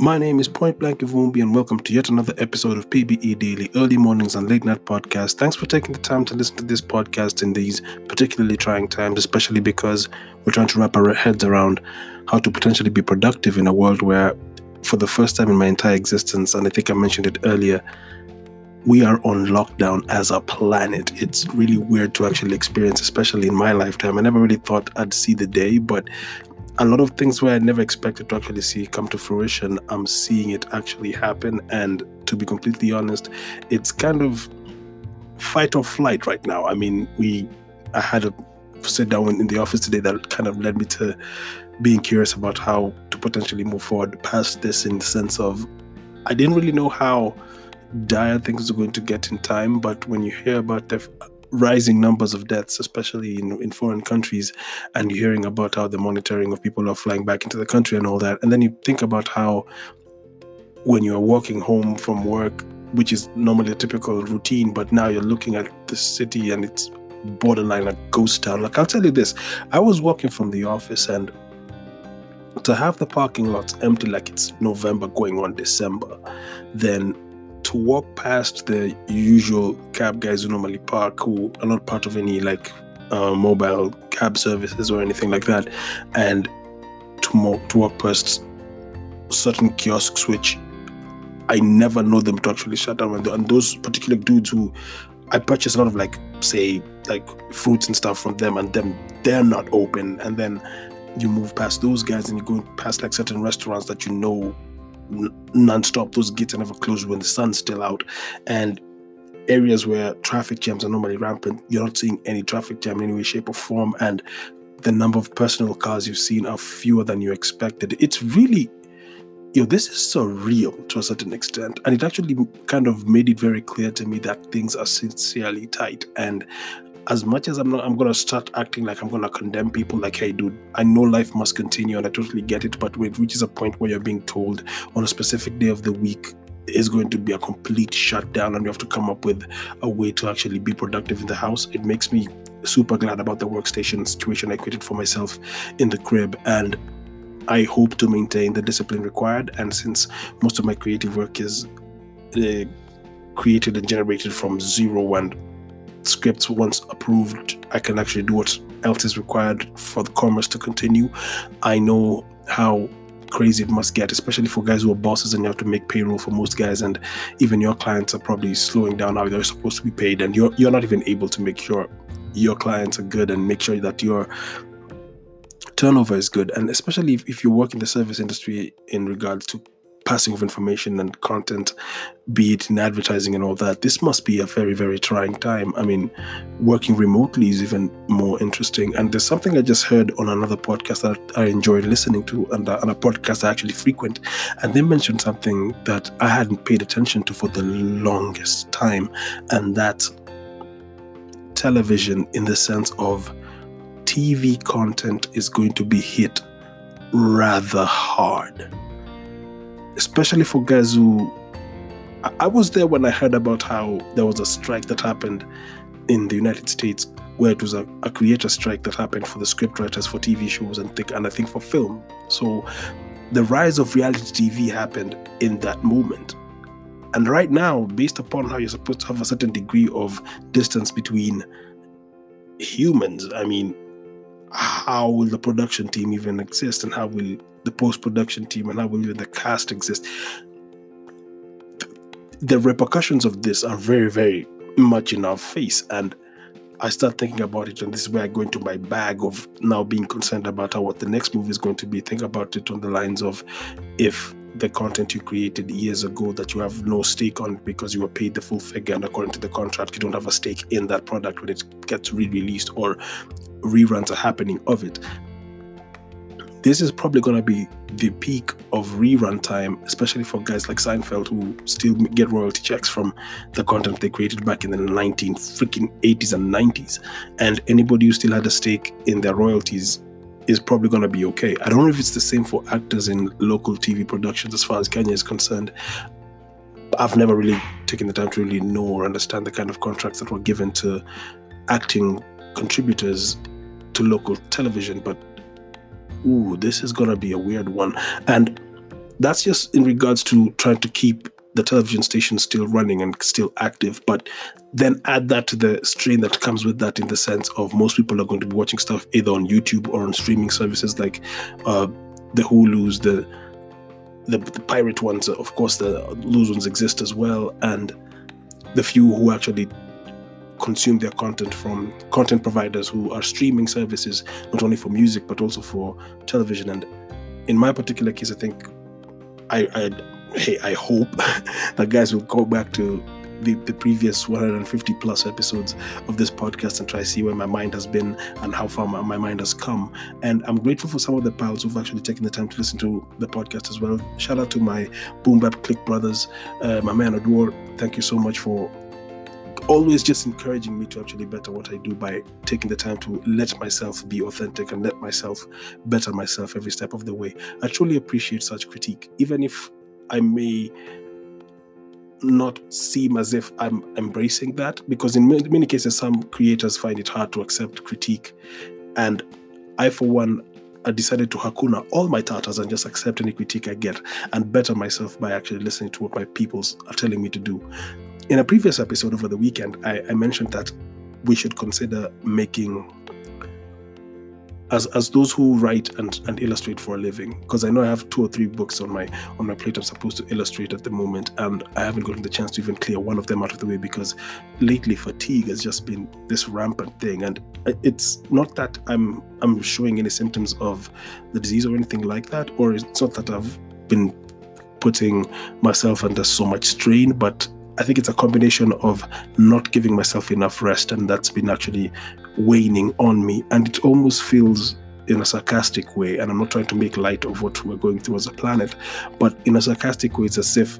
My name is Point Blank Ivumbi, and welcome to yet another episode of PBE Daily Early Mornings and Late Night Podcast. Thanks for taking the time to listen to this podcast in these particularly trying times, especially because we're trying to wrap our heads around how to potentially be productive in a world where, for the first time in my entire existence, and I think I mentioned it earlier, we are on lockdown as a planet. It's really weird to actually experience, especially in my lifetime. I never really thought I'd see the day, but a lot of things where I never expected to actually see come to fruition, I'm seeing it actually happen. And to be completely honest, it's kind of fight or flight right now. I mean, we, I had a sit down in the office today that kind of led me to being curious about how to potentially move forward past this in the sense of I didn't really know how dire things are going to get in time, but when you hear about the rising numbers of deaths, especially in, in foreign countries, and you're hearing about how the monitoring of people are flying back into the country and all that. And then you think about how when you're walking home from work, which is normally a typical routine, but now you're looking at the city and it's borderline a ghost town. Like I'll tell you this, I was walking from the office and to have the parking lots empty like it's November going on December, then to walk past the usual cab guys who normally park, who are not part of any like uh, mobile cab services or anything like that, and to, mo- to walk past certain kiosks which I never know them to actually shut down. And those particular dudes who I purchase a lot of like say like fruits and stuff from them, and them they're not open, and then you move past those guys and you go past like certain restaurants that you know non-stop. Those gates are never closed when the sun's still out. And areas where traffic jams are normally rampant you're not seeing any traffic jam in any way shape or form. And the number of personal cars you've seen are fewer than you expected. It's really you know this is surreal to a certain extent. And it actually kind of made it very clear to me that things are sincerely tight. And as much as I'm not, I'm gonna start acting like I'm gonna condemn people. Like, hey, dude, I know life must continue, and I totally get it. But when it reaches a point where you're being told on a specific day of the week is going to be a complete shutdown, and you have to come up with a way to actually be productive in the house, it makes me super glad about the workstation situation I created for myself in the crib, and I hope to maintain the discipline required. And since most of my creative work is uh, created and generated from zero and scripts once approved, I can actually do what else is required for the commerce to continue. I know how crazy it must get, especially for guys who are bosses and you have to make payroll for most guys, and even your clients are probably slowing down how they're supposed to be paid, and you're you're not even able to make sure your clients are good and make sure that your turnover is good, and especially if, if you work in the service industry in regards to passing of information and content, be it in advertising and all that, this must be a very, very trying time. I mean, working remotely is even more interesting. And there's something I just heard on another podcast that I enjoyed listening to, and, uh, a podcast I actually frequent. And they mentioned something that I hadn't paid attention to for the longest time, and that's television in the sense of TV content is going to be hit rather hard especially for guys who I was there when I heard about how there was a strike that happened in the United States where it was a, a creator strike that happened for the scriptwriters for TV shows and, think, and I think for film. So the rise of reality TV happened in that moment. And right now, based upon how you're supposed to have a certain degree of distance between humans, I mean, how will the production team even exist and how will the post production team and how will even the cast exist? The repercussions of this are very, very much in our face. And I start thinking about it, and this is where I go into my bag of now being concerned about how what the next movie is going to be. Think about it on the lines of if the content you created years ago that you have no stake on because you were paid the full figure and according to the contract you don't have a stake in that product when it gets re-released or reruns are happening of it this is probably going to be the peak of rerun time, especially for guys like Seinfeld who still get royalty checks from the content they created back in the 19 freaking 80s and 90s. And anybody who still had a stake in their royalties is probably going to be okay. I don't know if it's the same for actors in local TV productions as far as Kenya is concerned. I've never really taken the time to really know or understand the kind of contracts that were given to acting contributors to local television, but ooh, this is gonna be a weird one. And that's just in regards to trying to keep the television station still running and still active. But then add that to the strain that comes with that in the sense of most people are going to be watching stuff either on YouTube or on streaming services like uh, the Hulu's, the, the the pirate ones. Of course, the loose ones exist as well, and the few who actually consume their content from content providers who are streaming services not only for music but also for television and in my particular case i think i i hey i hope that guys will go back to the, the previous 150 plus episodes of this podcast and try to see where my mind has been and how far my, my mind has come. And I'm grateful for some of the pals who've actually taken the time to listen to the podcast as well. Shout out to my Boom Bap Click brothers, uh, my man Adwar. Thank you so much for always just encouraging me to actually better what I do by taking the time to let myself be authentic and let myself better myself every step of the way. I truly appreciate such critique, even if I may not seem as if I'm embracing that, because in many, cases, some creators find it hard to accept critique. And I, for one, I decided to hakuna all my tatas and just accept any critique I get and better myself by actually listening to what my peoples are telling me to do. In a previous episode over the weekend, I, I mentioned that we should consider making as as those who write and, and illustrate for a living because i know i have two or three books on my on my plate i'm supposed to illustrate at the moment and i haven't gotten the chance to even clear one of them out of the way because lately fatigue has just been this rampant thing. And it's not that i'm i'm showing any symptoms of the disease or anything like that or it's not that i've been putting myself under so much strain but I think it's a combination of not giving myself enough rest, and that's been actually waning on me. And it almost feels in a sarcastic way, and I'm not trying to make light of what we're going through as a planet, but in a sarcastic way, it's as if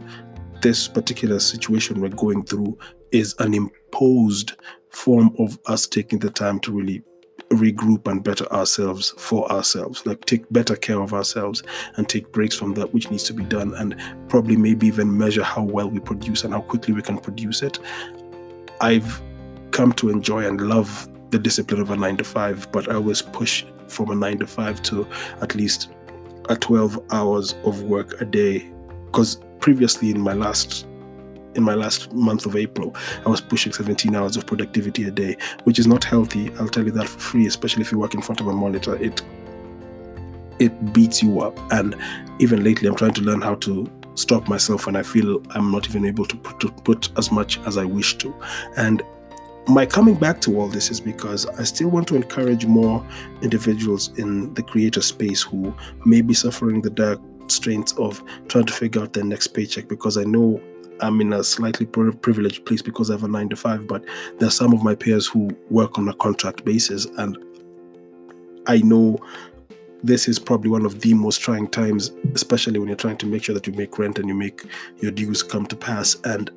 this particular situation we're going through is an imposed form of us taking the time to really regroup and better ourselves for ourselves like take better care of ourselves and take breaks from that which needs to be done and probably maybe even measure how well we produce and how quickly we can produce it i've come to enjoy and love the discipline of a 9 to 5 but i always push from a 9 to 5 to at least a 12 hours of work a day because previously in my last in my last month of April, I was pushing 17 hours of productivity a day, which is not healthy. I'll tell you that for free, especially if you work in front of a monitor. It it beats you up. And even lately, I'm trying to learn how to stop myself when I feel I'm not even able to put, to put as much as I wish to. And my coming back to all this is because I still want to encourage more individuals in the creator space who may be suffering the dark strains of trying to figure out their next paycheck because I know I'm in a slightly privileged place because I have a nine to five, but there are some of my peers who work on a contract basis, and I know this is probably one of the most trying times, especially when you're trying to make sure that you make rent and you make your dues come to pass. And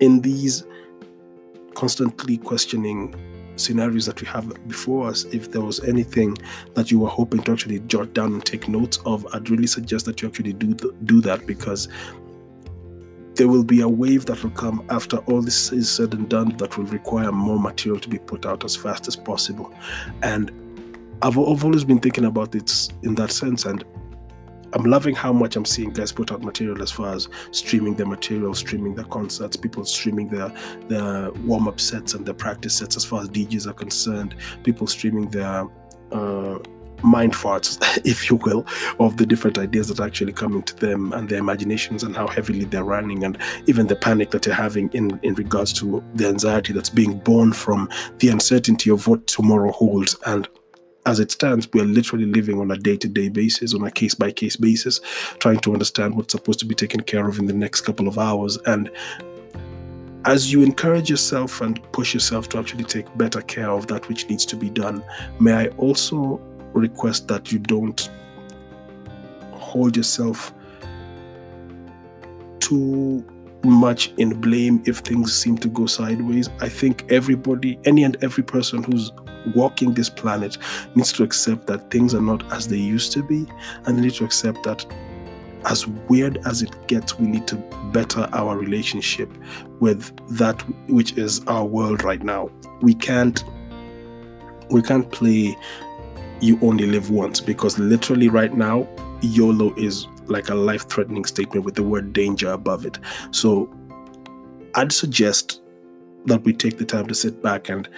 in these constantly questioning scenarios that we have before us, if there was anything that you were hoping to actually jot down and take notes of, I'd really suggest that you actually do do that because there will be a wave that will come after all this is said and done that will require more material to be put out as fast as possible. And I've, I've always been thinking about it in that sense. And I'm loving how much I'm seeing guys put out material as far as streaming their material, streaming their concerts, people streaming their their warm up sets and their practice sets as far as DJs are concerned, people streaming their uh, mind farts, if you will, of the different ideas that are actually coming to them and their imaginations and how heavily they're running and even the panic that they're having in, in regards to the anxiety that's being born from the uncertainty of what tomorrow holds. And as it stands, we are literally living on a day to day basis, on a case by case basis, trying to understand what's supposed to be taken care of in the next couple of hours. And as you encourage yourself and push yourself to actually take better care of that which needs to be done, may I also request that you don't hold yourself too much in blame if things seem to go sideways. I think everybody, any and every person who's walking this planet needs to accept that things are not as they used to be, and they need to accept that as weird as it gets, we need to better our relationship with that which is our world right now. We can't we can't play you only live once because literally right now YOLO is like a life threatening statement with the word danger above it. So I'd suggest that we take the time to sit back and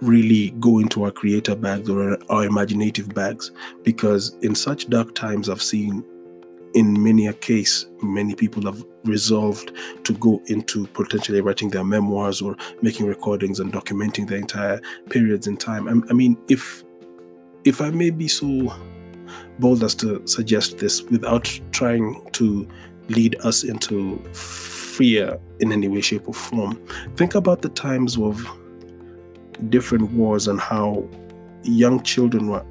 really go into our creator bags or our imaginative bags because in such dark times I've seen in many a case many people have resolved to go into potentially writing their memoirs or making recordings and documenting their entire periods in time. I, I mean if if I may be so bold as to suggest this without trying to lead us into fear in any way, shape, or form. Think about the times of different wars and how young children were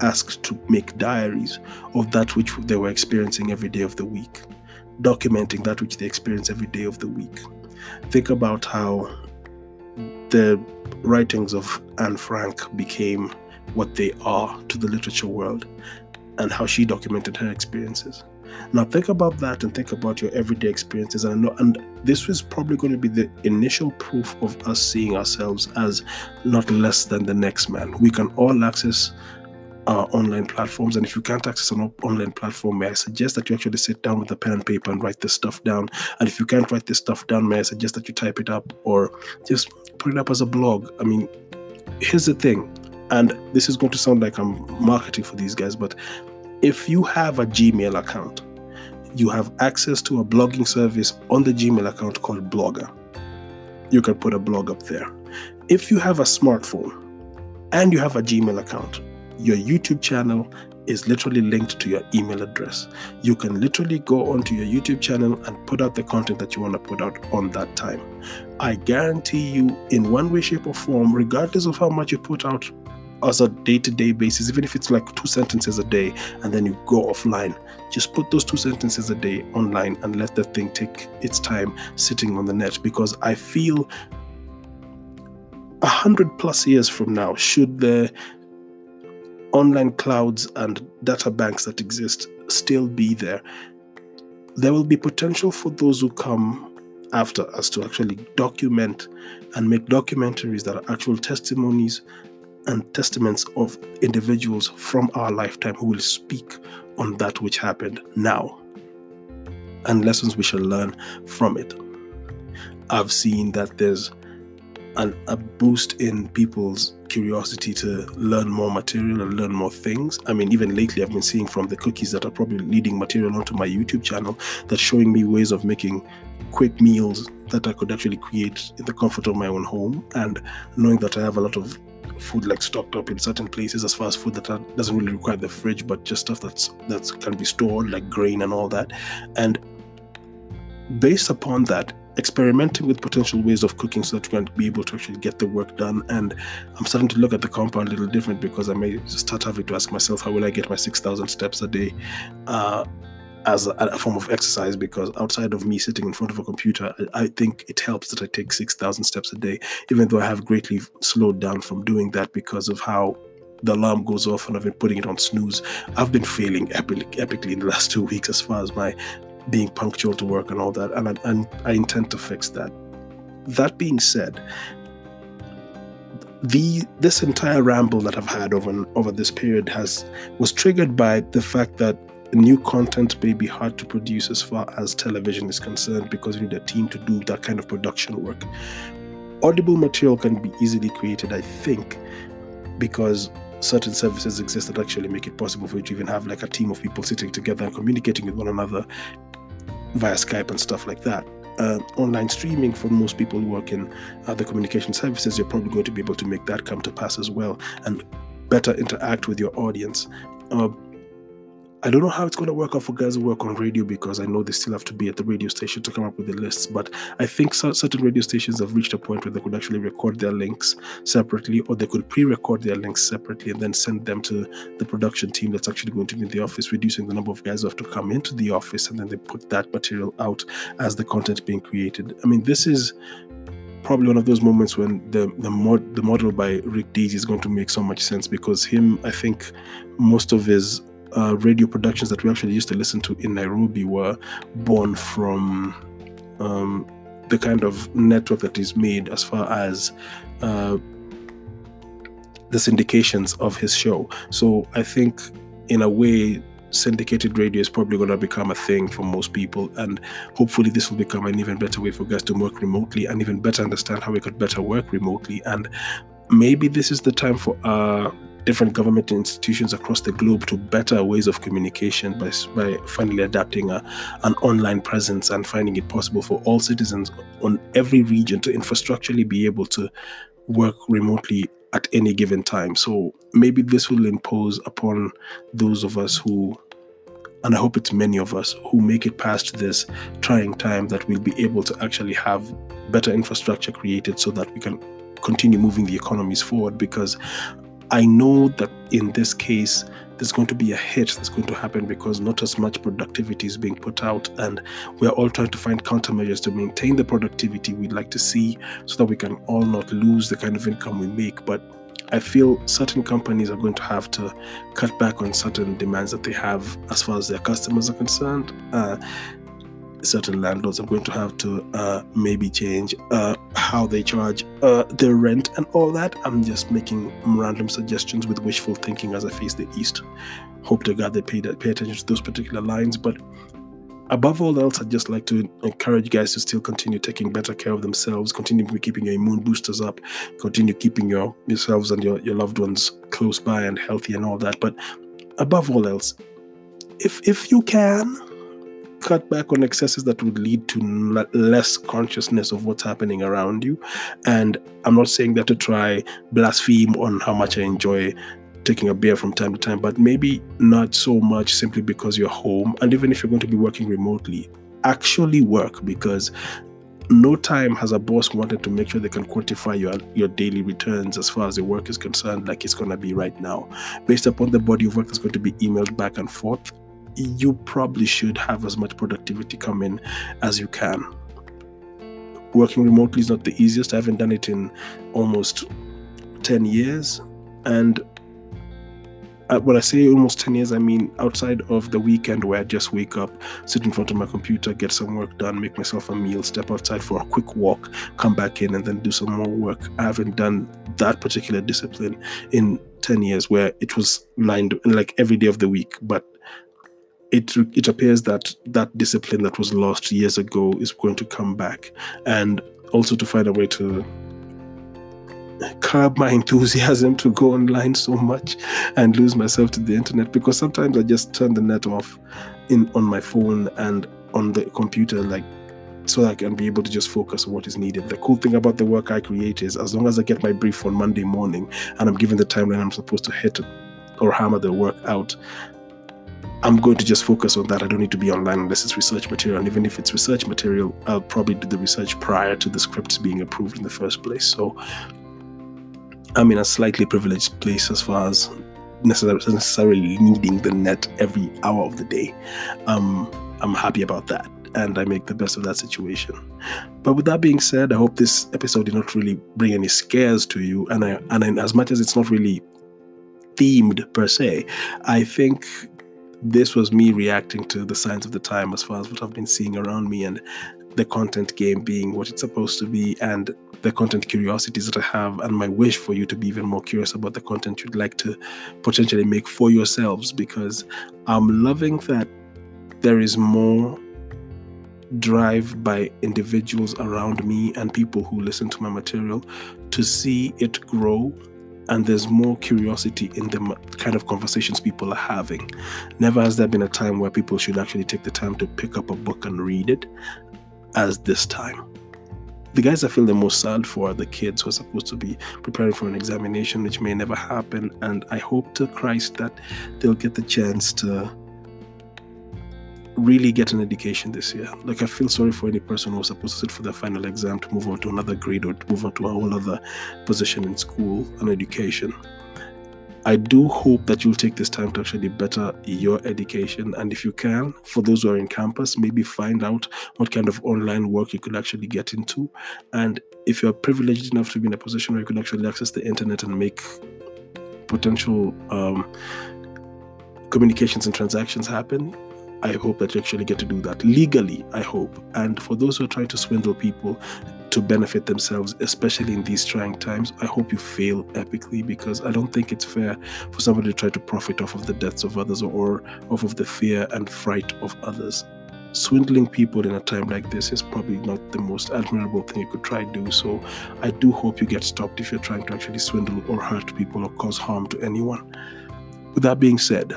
asked to make diaries of that which they were experiencing every day of the week, documenting that which they experience every day of the week. Think about how the writings of Anne Frank became what they are to the literature world and how she documented her experiences. Now think about that and think about your everyday experiences. And know, and this was probably going to be the initial proof of us seeing ourselves as not less than the next man. We can all access our online platforms. And if you can't access an online platform, may I suggest that you actually sit down with a pen and paper and write this stuff down. And if you can't write this stuff down, may I suggest that you type it up or just put it up as a blog. I mean, here's the thing, and this is going to sound like I'm marketing for these guys, but if you have a Gmail account, you have access to a blogging service on the Gmail account called Blogger. You can put a blog up there. If you have a smartphone and you have a Gmail account, your YouTube channel is literally linked to your email address. You can literally go onto your YouTube channel and put out the content that you want to put out on that time. I guarantee you, in one way, shape, or form, regardless of how much you put out as a day-to-day basis even if it's like two sentences a day and then you go offline. Just put those two sentences a day online and let the thing take its time sitting on the net because i feel a hundred plus years from now should the online clouds and data banks that exist still be there there will be potential for those who come after us to actually document and make documentaries that are actual testimonies and testaments of individuals from our lifetime who will speak on that which happened now and lessons we shall learn from it. I've seen that there's an, a boost in people's curiosity to learn more material and learn more things. I mean, even lately, I've been seeing from the cookies that are probably leading material onto my YouTube channel that's showing me ways of making quick meals that I could actually create in the comfort of my own home. And knowing that I have a lot of food like stocked up in certain places as far as food that doesn't really require the fridge but just stuff that's that's can be stored like grain and all that. And based upon that experimenting with potential ways of cooking so that we can be able to actually get the work done. And i'm starting to look at the compound a little different because i may start having to ask myself how will i get my 6000 steps a day? Uh, as a, a, form of exercise because outside of me sitting in front of a computer, I, I think it helps that I take 6,000 steps a day, even though I have greatly slowed down from doing that because of how the alarm goes off and I've been putting it on snooze. I've been failing epic, epically in the last two weeks as far as my being punctual to work and all that, and I, and I intend to fix that. That being said, the this entire ramble that I've had over over this period has was triggered by the fact that new content may be hard to produce as far as television is concerned because you need a team to do that kind of production work. Audible material can be easily created, I think, because certain services exist that actually make it possible for you to even have like a team of people sitting together and communicating with one another via Skype and stuff like that. Uh, online streaming for most people who work in other communication services, you're probably going to be able to make that come to pass as well and better interact with your audience. Uh, I don't know how it's going to work out for guys who work on radio because I know they still have to be at the radio station to come up with the lists. But I think certain radio stations have reached a point where they could actually record their links separately, or they could pre-record their links separately and then send them to the production team that's actually going to be in the office, reducing the number of guys who have to come into the office, and then they put that material out as the content being created. I mean, this is probably one of those moments when the the, mod, the model by Rick Dees is going to make so much sense because him, I think, most of his uh, radio productions that we actually used to listen to in Nairobi were born from um, the kind of network that is made as far as uh, the syndications of his show. So I think, in a way, syndicated radio is probably going to become a thing for most people and hopefully this will become an even better way for guys to work remotely and even better understand how we could better work remotely and maybe this is the time for uh different government institutions across the globe to better ways of communication by, by finally adapting a, an online presence and finding it possible for all citizens on every region to infrastructurally be able to work remotely at any given time. So maybe this will impose upon those of us who and I hope it's many of us who make it past this trying time that we'll be able to actually have better infrastructure created so that we can continue moving the economies forward because I know that in this case, there's going to be a hit that's going to happen because not as much productivity is being put out, and we're all trying to find countermeasures to maintain the productivity we'd like to see so that we can all not lose the kind of income we make. But I feel certain companies are going to have to cut back on certain demands that they have as far as their customers are concerned. Uh, certain landlords are going to have to uh, maybe change uh, how they charge uh, their rent and all that. I'm just making random suggestions with wishful thinking as I face the east. Hope to God they pay, pay attention to those particular lines. But above all else, I'd just like to encourage you guys to still continue taking better care of themselves, continue keeping your immune boosters up, continue keeping your yourselves and your, your loved ones close by and healthy and all that. But above all else, if if you can, cut back on excesses that would lead to less consciousness of what's happening around you. And I'm not saying that to try blaspheme on how much I enjoy taking a beer from time to time, but maybe not so much simply because you're home. And even if you're going to be working remotely, actually work because no time has a boss wanted to make sure they can quantify your your daily returns as far as the work is concerned like it's going to be right now based upon the body of work that's going to be emailed back and forth you probably should have as much productivity coming as you can working remotely is not the easiest i haven't done it in almost 10 years and uh, when I say almost 10 years, I mean outside of the weekend where I just wake up, sit in front of my computer, get some work done, make myself a meal, step outside for a quick walk, come back in, and then do some more work. I haven't done that particular discipline in 10 years where it was lined like every day of the week. But it, it appears that that discipline that was lost years ago is going to come back. And also to find a way to curb my enthusiasm to go online so much and lose myself to the internet because sometimes I just turn the net off in on my phone and on the computer like so I can be able to just focus on what is needed. The cool thing about the work I create is as long as I get my brief on Monday morning and I'm given the timeline I'm supposed to hit or hammer the work out, I'm going to just focus on that. I don't need to be online unless it's research material. And even if it's research material, I'll probably do the research prior to the scripts being approved in the first place. So I'm in a slightly privileged place as far as necessarily needing the net every hour of the day. Um, I'm happy about that and I make the best of that situation. But with that being said, I hope this episode did not really bring any scares to you. And I, and as much as it's not really themed per se, I think this was me reacting to the signs of the time as far as what I've been seeing around me and the content game being what it's supposed to be and the content curiosities that I have and my wish for you to be even more curious about the content you'd like to potentially make for yourselves because I'm loving that there is more drive by individuals around me and people who listen to my material to see it grow and there's more curiosity in the kind of conversations people are having. Never has there been a time where people should actually take the time to pick up a book and read it as this time. The guys I feel the most sad for are the kids who are supposed to be preparing for an examination, which may never happen. And I hope to Christ that they'll get the chance to really get an education this year. Like I feel sorry for any person who was supposed to sit for their final exam to move on to another grade or to move on to a whole other position in school and education. I do hope that you'll take this time to actually better your education. And if you can, for those who are in campus, maybe find out what kind of online work you could actually get into. And if you're privileged enough to be in a position where you could actually access the internet and make potential um, communications and transactions happen, I hope that you actually get to do that legally. I hope. And for those who are trying to swindle people to benefit themselves, especially in these trying times, I hope you fail epically because I don't think it's fair for somebody to try to profit off of the deaths of others or off of the fear and fright of others swindling people in a time like this is probably not the most admirable thing you could try to do. So I do hope you get stopped if you're trying to actually swindle or hurt people or cause harm to anyone. With that being said,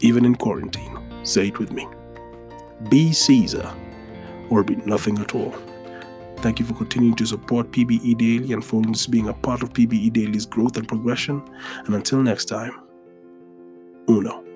even in quarantine, say it with me be Caesar or be nothing at all. Thank you for continuing to support PBE Daily and for being a part of PBE Daily's growth and progression. And until next time, uno.